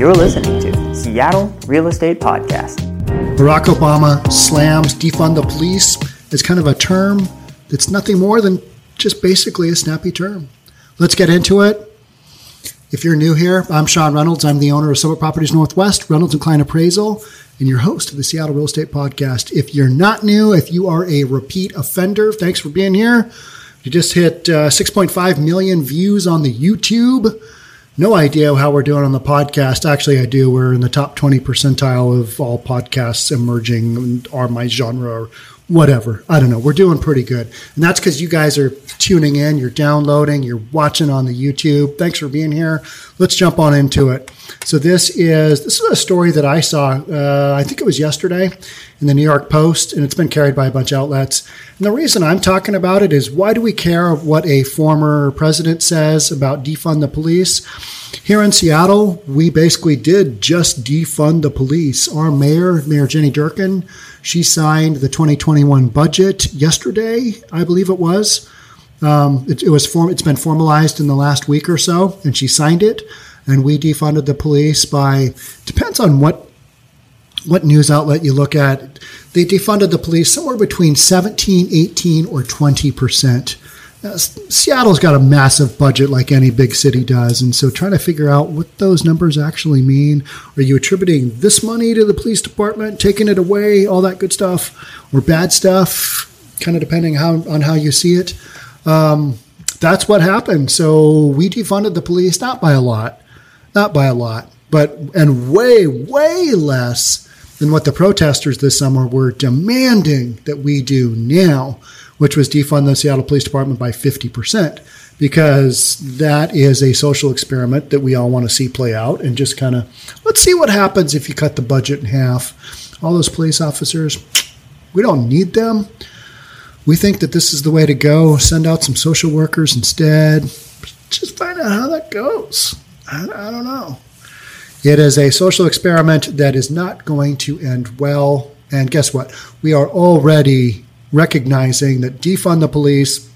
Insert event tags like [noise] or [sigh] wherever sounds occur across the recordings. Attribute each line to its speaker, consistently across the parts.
Speaker 1: You're listening to Seattle Real Estate Podcast.
Speaker 2: Barack Obama slams defund the police as kind of a term that's nothing more than just basically a snappy term. Let's get into it. If you're new here, I'm Sean Reynolds. I'm the owner of Summit Properties Northwest, Reynolds and Kline Appraisal, and your host of the Seattle Real Estate Podcast. If you're not new, if you are a repeat offender, thanks for being here. You just hit uh, 6.5 million views on the YouTube. No idea how we're doing on the podcast. Actually, I do. We're in the top 20 percentile of all podcasts emerging or my genre or whatever. I don't know. We're doing pretty good. And that's because you guys are tuning in, you're downloading, you're watching on the YouTube. Thanks for being here. Let's jump on into it. So this is this is a story that I saw. Uh, I think it was yesterday in the New York Post, and it's been carried by a bunch of outlets. And the reason I'm talking about it is why do we care what a former president says about defund the police? Here in Seattle, we basically did just defund the police. Our mayor, Mayor Jenny Durkin, she signed the 2021 budget yesterday, I believe it was. Um, it, it, was form, it's been formalized in the last week or so, and she signed it. And we defunded the police by depends on what what news outlet you look at. They defunded the police somewhere between 17, 18, or 20 percent. Seattle's got a massive budget like any big city does. And so trying to figure out what those numbers actually mean. Are you attributing this money to the police department, taking it away, all that good stuff, or bad stuff, kind of depending how, on how you see it? Um, that's what happened. So we defunded the police, not by a lot, not by a lot, but, and way, way less than what the protesters this summer were demanding that we do now which was defund the Seattle Police Department by 50%, because that is a social experiment that we all want to see play out and just kind of let's see what happens if you cut the budget in half. All those police officers, we don't need them. We think that this is the way to go. Send out some social workers instead. Just find out how that goes. I, I don't know. It is a social experiment that is not going to end well. And guess what? We are already recognizing that defund the police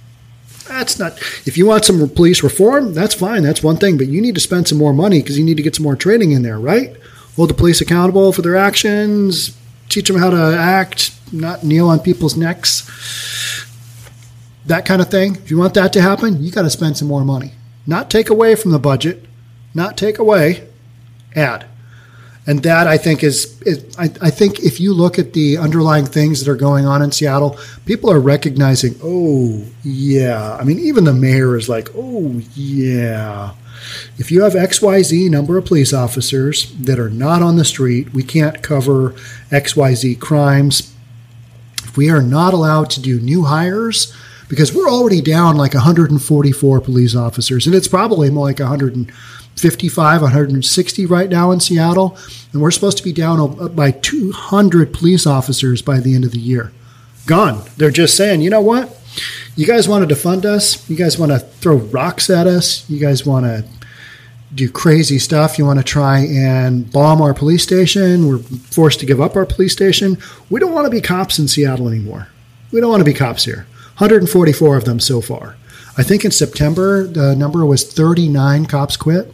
Speaker 2: that's not if you want some police reform that's fine that's one thing but you need to spend some more money because you need to get some more training in there right hold the police accountable for their actions teach them how to act not kneel on people's necks that kind of thing if you want that to happen you got to spend some more money not take away from the budget not take away add and that I think is, is I, I, think if you look at the underlying things that are going on in Seattle, people are recognizing, oh yeah. I mean, even the mayor is like, oh yeah. If you have XYZ number of police officers that are not on the street, we can't cover XYZ crimes. If we are not allowed to do new hires, because we're already down like 144 police officers, and it's probably more like 100. 55, 160 right now in Seattle, and we're supposed to be down by 200 police officers by the end of the year. Gone. They're just saying, you know what? You guys want to defund us? You guys want to throw rocks at us? You guys want to do crazy stuff? You want to try and bomb our police station? We're forced to give up our police station. We don't want to be cops in Seattle anymore. We don't want to be cops here. 144 of them so far. I think in September, the number was 39 cops quit.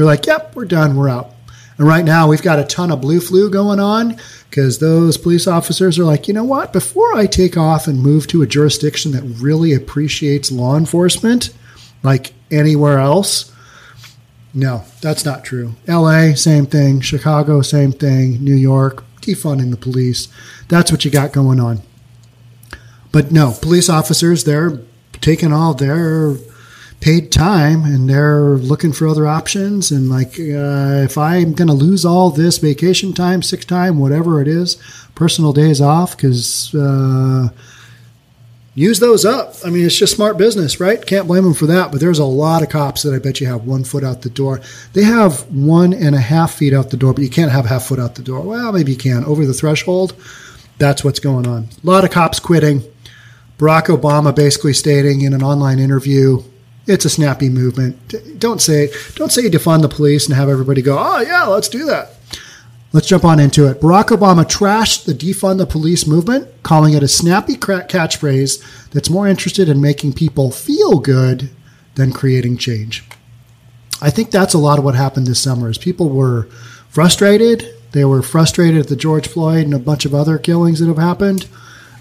Speaker 2: They're like, yep, we're done, we're out. And right now, we've got a ton of blue flu going on because those police officers are like, you know what? Before I take off and move to a jurisdiction that really appreciates law enforcement, like anywhere else, no, that's not true. LA, same thing. Chicago, same thing. New York, defunding the police. That's what you got going on. But no, police officers, they're taking all their paid time and they're looking for other options. And like, uh, if I'm going to lose all this vacation time, sick time, whatever it is, personal days off, because uh, use those up. I mean, it's just smart business, right? Can't blame them for that. But there's a lot of cops that I bet you have one foot out the door. They have one and a half feet out the door, but you can't have half foot out the door. Well, maybe you can over the threshold. That's what's going on. A lot of cops quitting. Barack Obama basically stating in an online interview it's a snappy movement. Don't say don't say defund the police and have everybody go, oh yeah, let's do that. Let's jump on into it. Barack Obama trashed the defund the police movement, calling it a snappy catchphrase that's more interested in making people feel good than creating change. I think that's a lot of what happened this summer is people were frustrated. They were frustrated at the George Floyd and a bunch of other killings that have happened.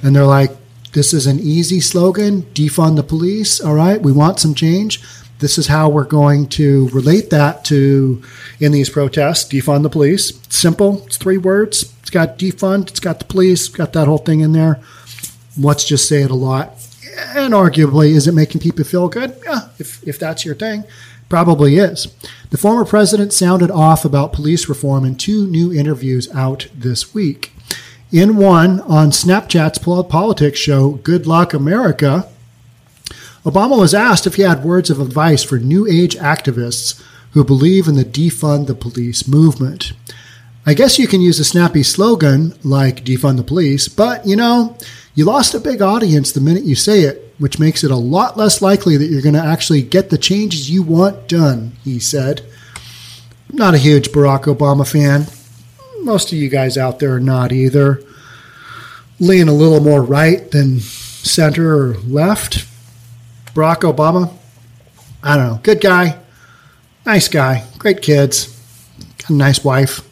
Speaker 2: And they're like, this is an easy slogan defund the police. All right, we want some change. This is how we're going to relate that to in these protests defund the police. Simple, it's three words. It's got defund, it's got the police, got that whole thing in there. Let's just say it a lot. And arguably, is it making people feel good? Yeah, if, if that's your thing. Probably is. The former president sounded off about police reform in two new interviews out this week. In one on Snapchat's politics show, Good Luck America, Obama was asked if he had words of advice for new age activists who believe in the defund the police movement. I guess you can use a snappy slogan like defund the police, but you know, you lost a big audience the minute you say it, which makes it a lot less likely that you're going to actually get the changes you want done, he said. I'm not a huge Barack Obama fan. Most of you guys out there are not either. Lean a little more right than center or left. Barack Obama, I don't know, good guy, nice guy, great kids, got a nice wife,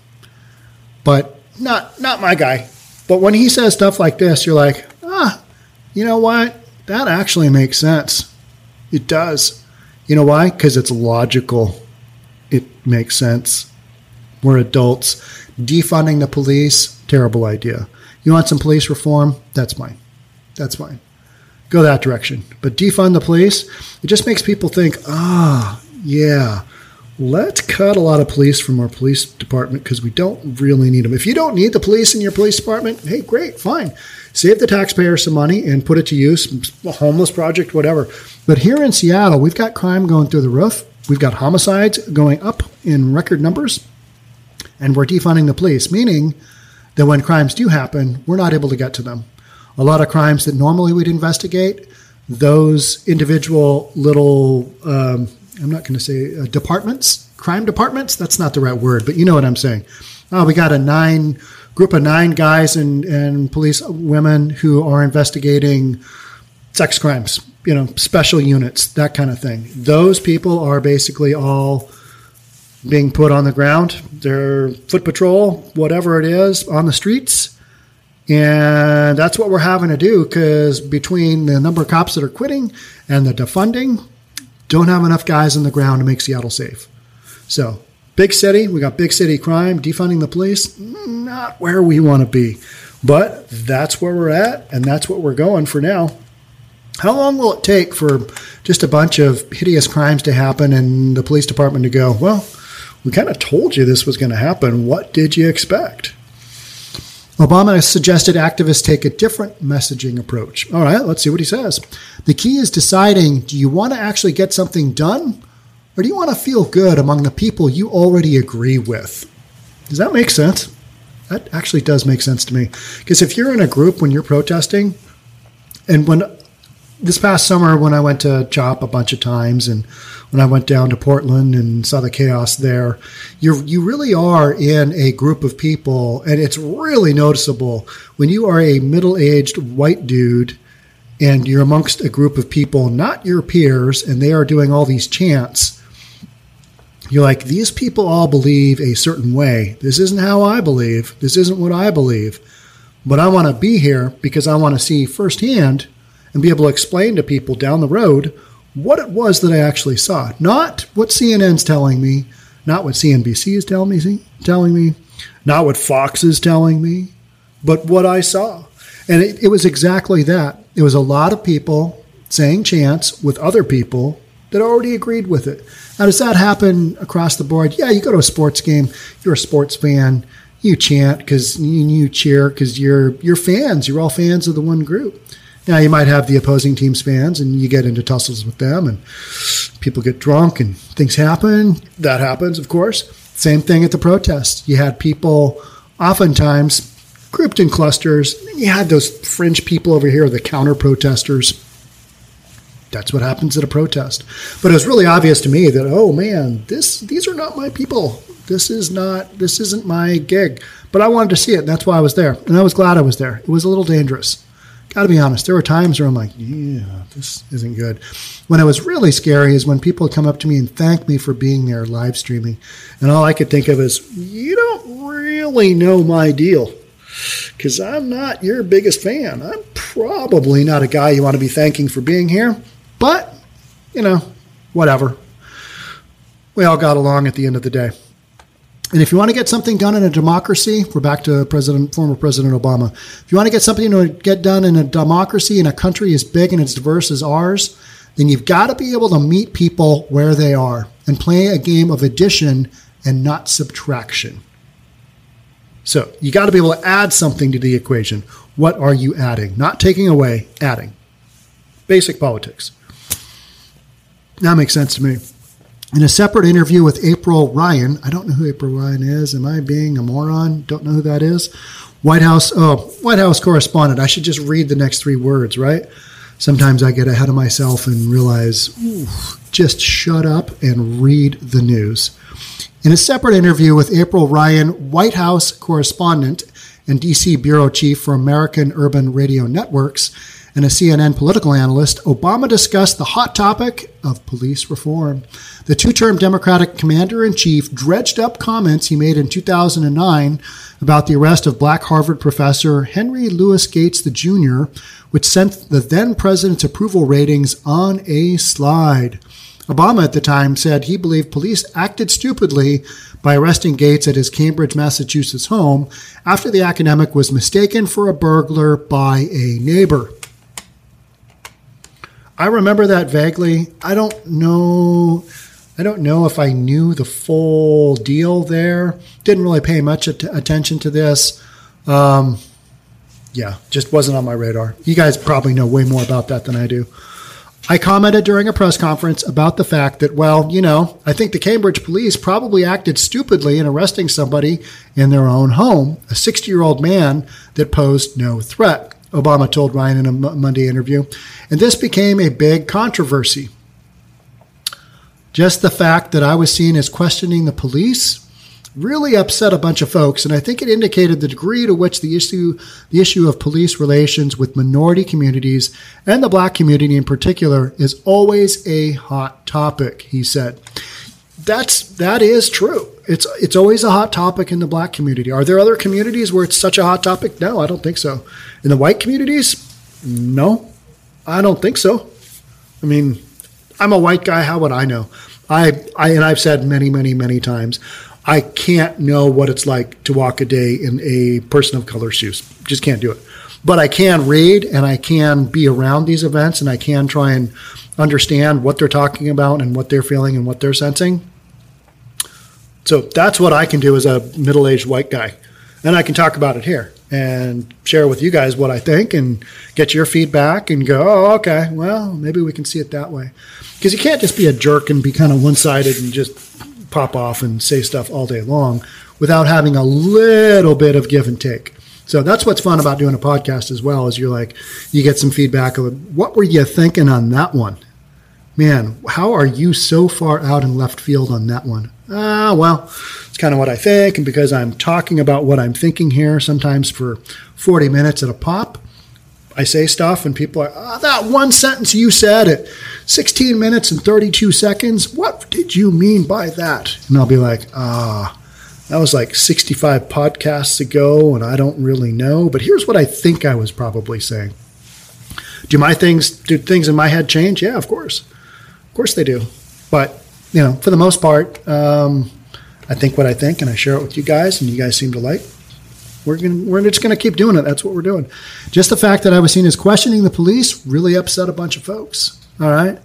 Speaker 2: but not not my guy. But when he says stuff like this, you're like, ah, you know what? That actually makes sense. It does. You know why? Because it's logical. It makes sense. We're adults. Defunding the police, terrible idea. You want some police reform? That's fine. That's fine. Go that direction. But defund the police, it just makes people think, ah, yeah, let's cut a lot of police from our police department because we don't really need them. If you don't need the police in your police department, hey, great, fine. Save the taxpayer some money and put it to use, a homeless project, whatever. But here in Seattle, we've got crime going through the roof. We've got homicides going up in record numbers, and we're defunding the police, meaning that when crimes do happen, we're not able to get to them. A lot of crimes that normally we'd investigate, those individual little um, I'm not going to say uh, departments, crime departments. That's not the right word, but you know what I'm saying. Oh, we got a nine group of nine guys and, and police women who are investigating sex crimes, you know, special units, that kind of thing. Those people are basically all being put on the ground. They're foot patrol, whatever it is, on the streets. And that's what we're having to do because between the number of cops that are quitting and the defunding, don't have enough guys on the ground to make Seattle safe. So, big city, we got big city crime, defunding the police, not where we want to be. But that's where we're at, and that's what we're going for now. How long will it take for just a bunch of hideous crimes to happen and the police department to go, well, we kind of told you this was going to happen. What did you expect? Obama suggested activists take a different messaging approach. All right, let's see what he says. The key is deciding do you want to actually get something done or do you want to feel good among the people you already agree with? Does that make sense? That actually does make sense to me. Because if you're in a group when you're protesting, and when this past summer when I went to CHOP a bunch of times and when I went down to Portland and saw the chaos there, you you really are in a group of people, and it's really noticeable when you are a middle aged white dude and you're amongst a group of people, not your peers, and they are doing all these chants. You're like, these people all believe a certain way. This isn't how I believe. This isn't what I believe. But I want to be here because I want to see firsthand and be able to explain to people down the road what it was that I actually saw. Not what CNN's telling me, not what CNBC is telling me, telling me, not what Fox is telling me, but what I saw. And it, it was exactly that. It was a lot of people saying chants with other people that already agreed with it. Now, does that happen across the board? Yeah, you go to a sports game, you're a sports fan, you chant because you, cheer because you're you're fans. You're all fans of the one group. Now you might have the opposing team's fans, and you get into tussles with them, and people get drunk, and things happen. That happens, of course. Same thing at the protest. You had people, oftentimes grouped in clusters. You had those fringe people over here, the counter protesters. That's what happens at a protest. But it was really obvious to me that, oh man, this these are not my people. This is not this isn't my gig. But I wanted to see it, and that's why I was there. And I was glad I was there. It was a little dangerous got to be honest, there were times where I'm like, yeah, this isn't good. When it was really scary is when people come up to me and thank me for being there live streaming. And all I could think of is, you don't really know my deal because I'm not your biggest fan. I'm probably not a guy you want to be thanking for being here, but, you know, whatever. We all got along at the end of the day. And if you want to get something done in a democracy, we're back to President, former President Obama. If you want to get something to get done in a democracy in a country as big and as diverse as ours, then you've got to be able to meet people where they are and play a game of addition and not subtraction. So you got to be able to add something to the equation. What are you adding? Not taking away, adding. Basic politics. That makes sense to me. In a separate interview with April Ryan, I don't know who April Ryan is. Am I being a moron? Don't know who that is. White House, oh, White House correspondent. I should just read the next three words, right? Sometimes I get ahead of myself and realize, just shut up and read the news. In a separate interview with April Ryan, White House correspondent and DC bureau chief for American Urban Radio Networks, and a CNN political analyst, Obama discussed the hot topic of police reform. The two term Democratic commander in chief dredged up comments he made in 2009 about the arrest of black Harvard professor Henry Louis Gates the Jr., which sent the then president's approval ratings on a slide. Obama at the time said he believed police acted stupidly by arresting Gates at his Cambridge, Massachusetts home after the academic was mistaken for a burglar by a neighbor. I remember that vaguely. I don't know. I don't know if I knew the full deal there. Didn't really pay much at- attention to this. Um, yeah, just wasn't on my radar. You guys probably know way more about that than I do. I commented during a press conference about the fact that, well, you know, I think the Cambridge police probably acted stupidly in arresting somebody in their own home, a 60 year old man that posed no threat. Obama told Ryan in a Monday interview. And this became a big controversy. Just the fact that I was seen as questioning the police really upset a bunch of folks, and I think it indicated the degree to which the issue the issue of police relations with minority communities and the black community in particular is always a hot topic, he said. That's that is true. It's it's always a hot topic in the black community. Are there other communities where it's such a hot topic? No, I don't think so. In the white communities? No. I don't think so. I mean, I'm a white guy, how would I know? I, I and I've said many, many, many times, I can't know what it's like to walk a day in a person of color shoes. Just can't do it. But I can read and I can be around these events and I can try and understand what they're talking about and what they're feeling and what they're sensing. So that's what I can do as a middle aged white guy. And I can talk about it here and share with you guys what I think and get your feedback and go, oh, okay, well, maybe we can see it that way. Because you can't just be a jerk and be kind of one sided and just pop off and say stuff all day long without having a little bit of give and take. So that's what's fun about doing a podcast as well is you're like you get some feedback of what were you thinking on that one? Man, how are you so far out in left field on that one? Ah, well, it's kind of what I think and because I'm talking about what I'm thinking here sometimes for 40 minutes at a pop, I say stuff and people are, oh, that one sentence you said at 16 minutes and 32 seconds, what did you mean by that? And I'll be like, ah, that was like 65 podcasts ago and I don't really know, but here's what I think I was probably saying. Do my things, do things in my head change? Yeah, of course. Of course they do. But, you know, for the most part, um, I think what I think and I share it with you guys and you guys seem to like. We're, gonna, we're just going to keep doing it. That's what we're doing. Just the fact that I was seen as questioning the police really upset a bunch of folks. All right.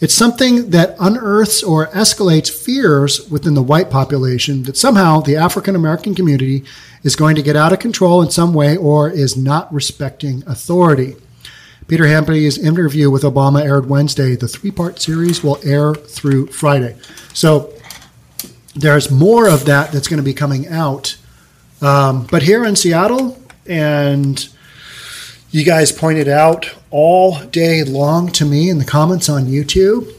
Speaker 2: It's something that unearths or escalates fears within the white population that somehow the African American community is going to get out of control in some way or is not respecting authority. Peter Hamby's interview with Obama aired Wednesday. The three part series will air through Friday. So there's more of that that's going to be coming out um, but here in Seattle, and you guys pointed out all day long to me in the comments on YouTube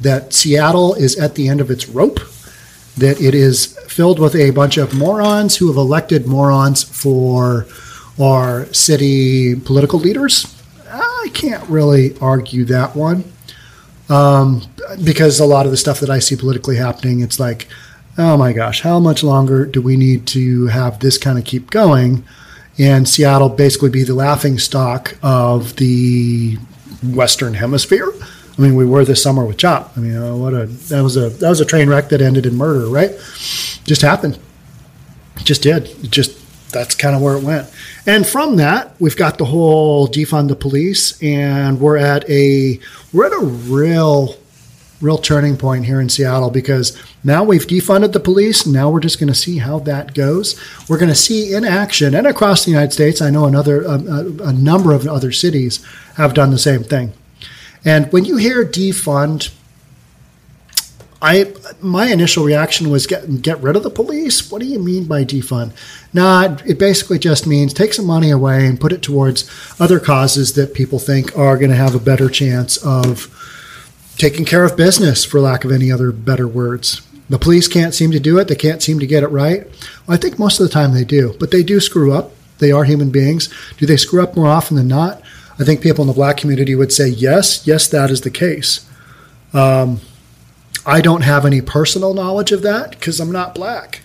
Speaker 2: that Seattle is at the end of its rope, that it is filled with a bunch of morons who have elected morons for our city political leaders. I can't really argue that one um, because a lot of the stuff that I see politically happening, it's like, oh my gosh, how much longer do we need to have this kind of keep going? And Seattle basically be the laughing stock of the Western Hemisphere. I mean, we were this summer with Chop. I mean, uh, what a that was a that was a train wreck that ended in murder, right? Just happened. Just did. It just that's kind of where it went. And from that, we've got the whole defund the police, and we're at a we're at a real real turning point here in Seattle because now we've defunded the police. Now we're just going to see how that goes. We're going to see in action and across the United States. I know another a, a, a number of other cities have done the same thing. And when you hear defund, I my initial reaction was get get rid of the police. What do you mean by defund? Nah, it basically just means take some money away and put it towards other causes that people think are going to have a better chance of taking care of business, for lack of any other better words. The police can't seem to do it. They can't seem to get it right. Well, I think most of the time they do, but they do screw up. They are human beings. Do they screw up more often than not? I think people in the black community would say yes, yes, that is the case. Um, I don't have any personal knowledge of that because I'm not black,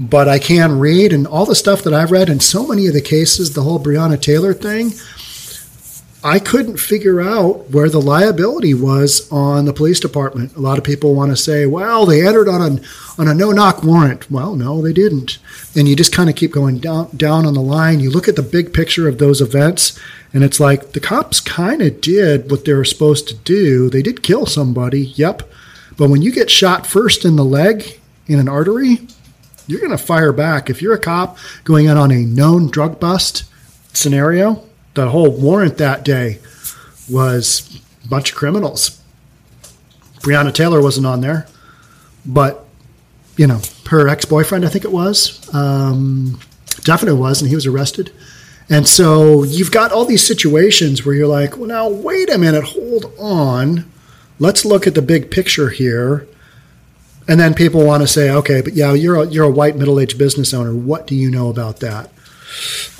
Speaker 2: but I can read and all the stuff that I've read in so many of the cases, the whole Breonna Taylor thing, I couldn't figure out where the liability was on the police department. A lot of people want to say, well, they entered on a, on a no knock warrant. Well, no, they didn't. And you just kind of keep going down, down on the line. You look at the big picture of those events, and it's like the cops kind of did what they were supposed to do. They did kill somebody, yep. But when you get shot first in the leg in an artery, you're going to fire back. If you're a cop going in on a known drug bust scenario, the whole warrant that day was a bunch of criminals. Breonna Taylor wasn't on there, but you know her ex-boyfriend, I think it was, um, definitely was, and he was arrested. And so you've got all these situations where you're like, well, now wait a minute, hold on let's look at the big picture here. And then people want to say, okay, but yeah, you're a, you're a white middle aged business owner. What do you know about that?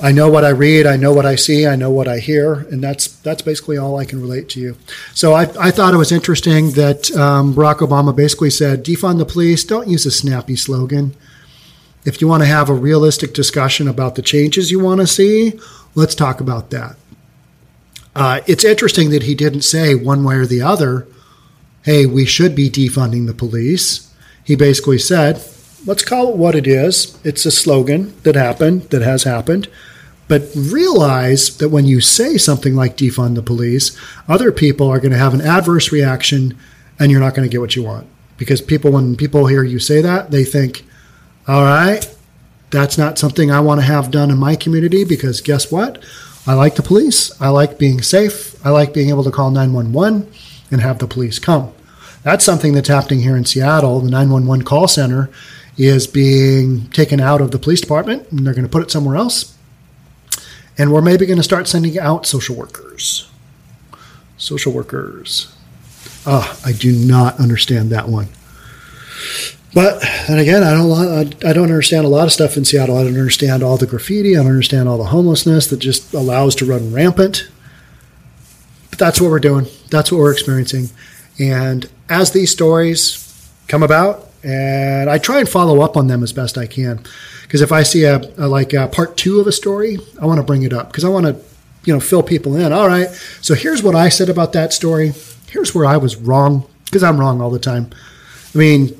Speaker 2: I know what I read, I know what I see, I know what I hear, and that's that's basically all I can relate to you. So I, I thought it was interesting that um, Barack Obama basically said, defund the police, don't use a snappy slogan. If you want to have a realistic discussion about the changes you want to see, let's talk about that. Uh, it's interesting that he didn't say one way or the other hey, we should be defunding the police. He basically said, let's call it what it is. It's a slogan that happened, that has happened. But realize that when you say something like defund the police, other people are going to have an adverse reaction and you're not going to get what you want. Because people, when people hear you say that, they think, all right, that's not something I want to have done in my community because guess what? I like the police. I like being safe. I like being able to call 911 and have the police come. That's something that's happening here in Seattle. The 911 call center is being taken out of the police department and they're going to put it somewhere else. And we're maybe going to start sending out social workers. Social workers. Ah, I do not understand that one. But and again, I don't I don't understand a lot of stuff in Seattle. I don't understand all the graffiti. I don't understand all the homelessness that just allows to run rampant. But that's what we're doing. That's what we're experiencing. And as these stories come about, and I try and follow up on them as best I can, because if I see a, a like a part two of a story, I want to bring it up because I want to, you know, fill people in. All right, so here's what I said about that story. Here's where I was wrong because I'm wrong all the time. I mean,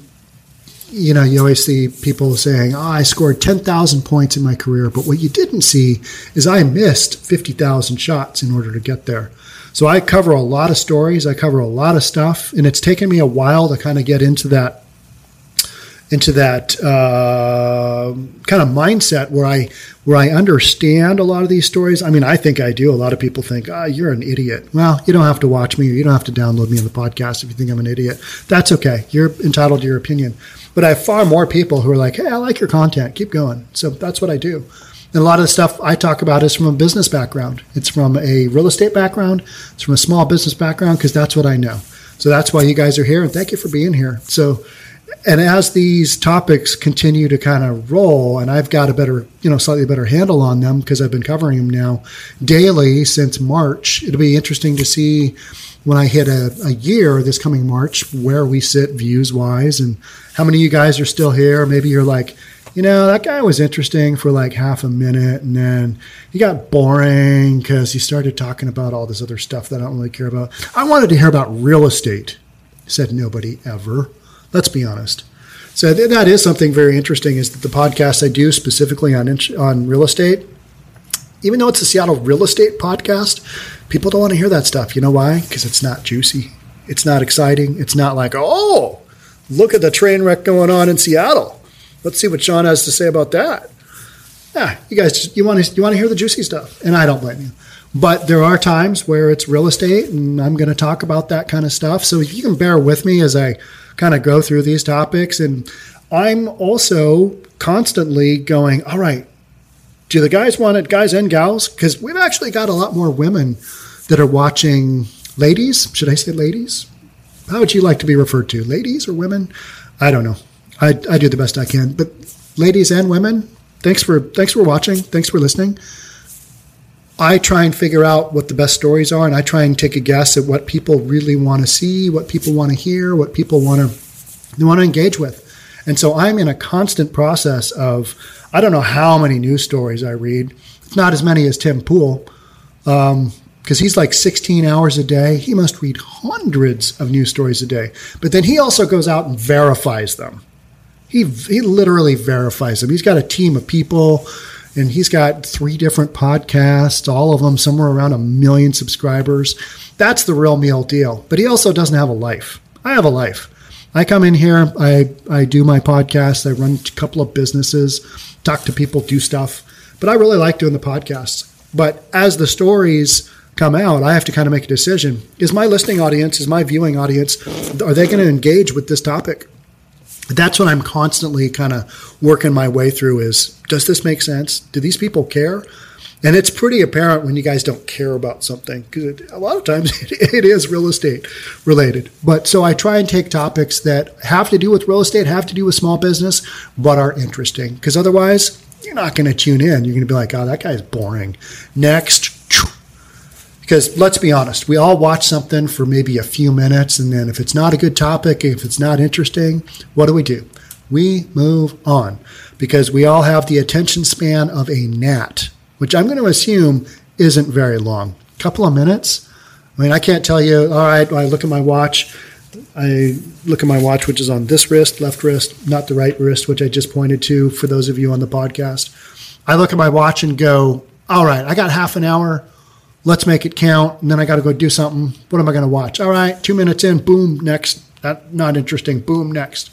Speaker 2: you know, you always see people saying, oh, I scored 10,000 points in my career. But what you didn't see is I missed 50,000 shots in order to get there. So I cover a lot of stories, I cover a lot of stuff, and it's taken me a while to kind of get into that into that uh, kind of mindset where I where I understand a lot of these stories. I mean, I think I do. A lot of people think, "Ah, oh, you're an idiot." Well, you don't have to watch me, or you don't have to download me on the podcast if you think I'm an idiot. That's okay. You're entitled to your opinion. But I have far more people who are like, "Hey, I like your content. Keep going." So that's what I do. And a lot of the stuff I talk about is from a business background. It's from a real estate background. It's from a small business background because that's what I know. So that's why you guys are here, and thank you for being here. So and as these topics continue to kind of roll, and I've got a better, you know, slightly better handle on them because I've been covering them now daily since March. It'll be interesting to see when I hit a, a year this coming March where we sit views wise and how many of you guys are still here. Maybe you're like, you know, that guy was interesting for like half a minute and then he got boring because he started talking about all this other stuff that I don't really care about. I wanted to hear about real estate, said nobody ever. Let's be honest. So that is something very interesting is that the podcast I do specifically on, on real estate, even though it's a Seattle real estate podcast, people don't want to hear that stuff. You know why? Because it's not juicy. It's not exciting. It's not like, oh, look at the train wreck going on in Seattle Let's see what Sean has to say about that. Yeah, you guys, you want to you want to hear the juicy stuff, and I don't blame you. But there are times where it's real estate, and I'm going to talk about that kind of stuff. So if you can bear with me as I kind of go through these topics, and I'm also constantly going, all right, do the guys want it, guys and gals? Because we've actually got a lot more women that are watching. Ladies, should I say ladies? How would you like to be referred to, ladies or women? I don't know. I, I do the best I can. But ladies and women, thanks for thanks for watching. Thanks for listening. I try and figure out what the best stories are, and I try and take a guess at what people really want to see, what people want to hear, what people want to they want to engage with. And so I'm in a constant process of I don't know how many news stories I read. It's not as many as Tim Pool, because um, he's like 16 hours a day. He must read hundreds of news stories a day. But then he also goes out and verifies them he he literally verifies them. He's got a team of people, and he's got three different podcasts, all of them somewhere around a million subscribers. That's the real meal deal. But he also doesn't have a life. I have a life. I come in here, I I do my podcast, I run a couple of businesses, talk to people, do stuff. But I really like doing the podcasts. But as the stories come out, I have to kind of make a decision. Is my listening audience, is my viewing audience, are they going to engage with this topic? That's what I'm constantly kind of working my way through is does this make sense? Do these people care? And it's pretty apparent when you guys don't care about something because a lot of times it, [laughs] it is real estate related. But so I try and take topics that have to do with real estate, have to do with small business, but are interesting because otherwise you're not going to tune in. You're going to be like, oh, that guy's boring. Next, because let's be honest, we all watch something for maybe a few minutes, and then if it's not a good topic, if it's not interesting, what do we do? We move on because we all have the attention span of a gnat, which I'm going to assume isn't very long. A couple of minutes. I mean, I can't tell you, all right, I look at my watch. I look at my watch, which is on this wrist, left wrist, not the right wrist, which I just pointed to for those of you on the podcast. I look at my watch and go, all right, I got half an hour let's make it count. And then I got to go do something. What am I going to watch? All right, two minutes in, boom, next. That not interesting. Boom, next.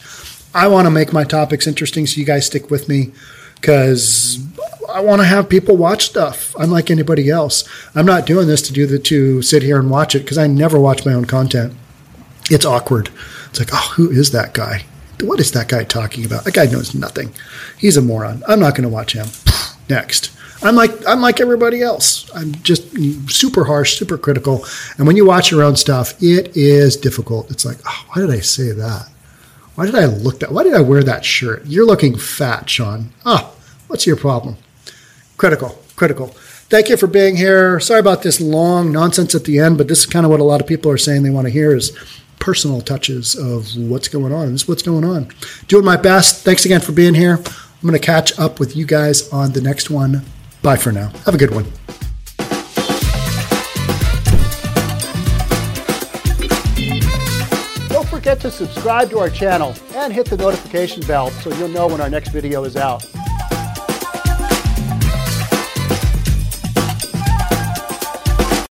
Speaker 2: I want to make my topics interesting, so you guys stick with me because I want to have people watch stuff. I'm like anybody else. I'm not doing this to do the to sit here and watch it because I never watch my own content. It's awkward. It's like, oh, who is that guy? What is that guy talking about? That guy knows nothing. He's a moron. I'm not going to watch him. Next. I'm like I'm like everybody else. I'm just super harsh, super critical. And when you watch your own stuff, it is difficult. It's like, oh, why did I say that? Why did I look that? Why did I wear that shirt? You're looking fat, Sean. Oh, what's your problem? Critical, critical. Thank you for being here. Sorry about this long nonsense at the end, but this is kind of what a lot of people are saying they want to hear is personal touches of what's going on. This is what's going on. Doing my best. Thanks again for being here. I'm going to catch up with you guys on the next one. Bye for now. Have a good one. Don't forget to subscribe to our channel and hit the notification bell so you'll know when our next video is out.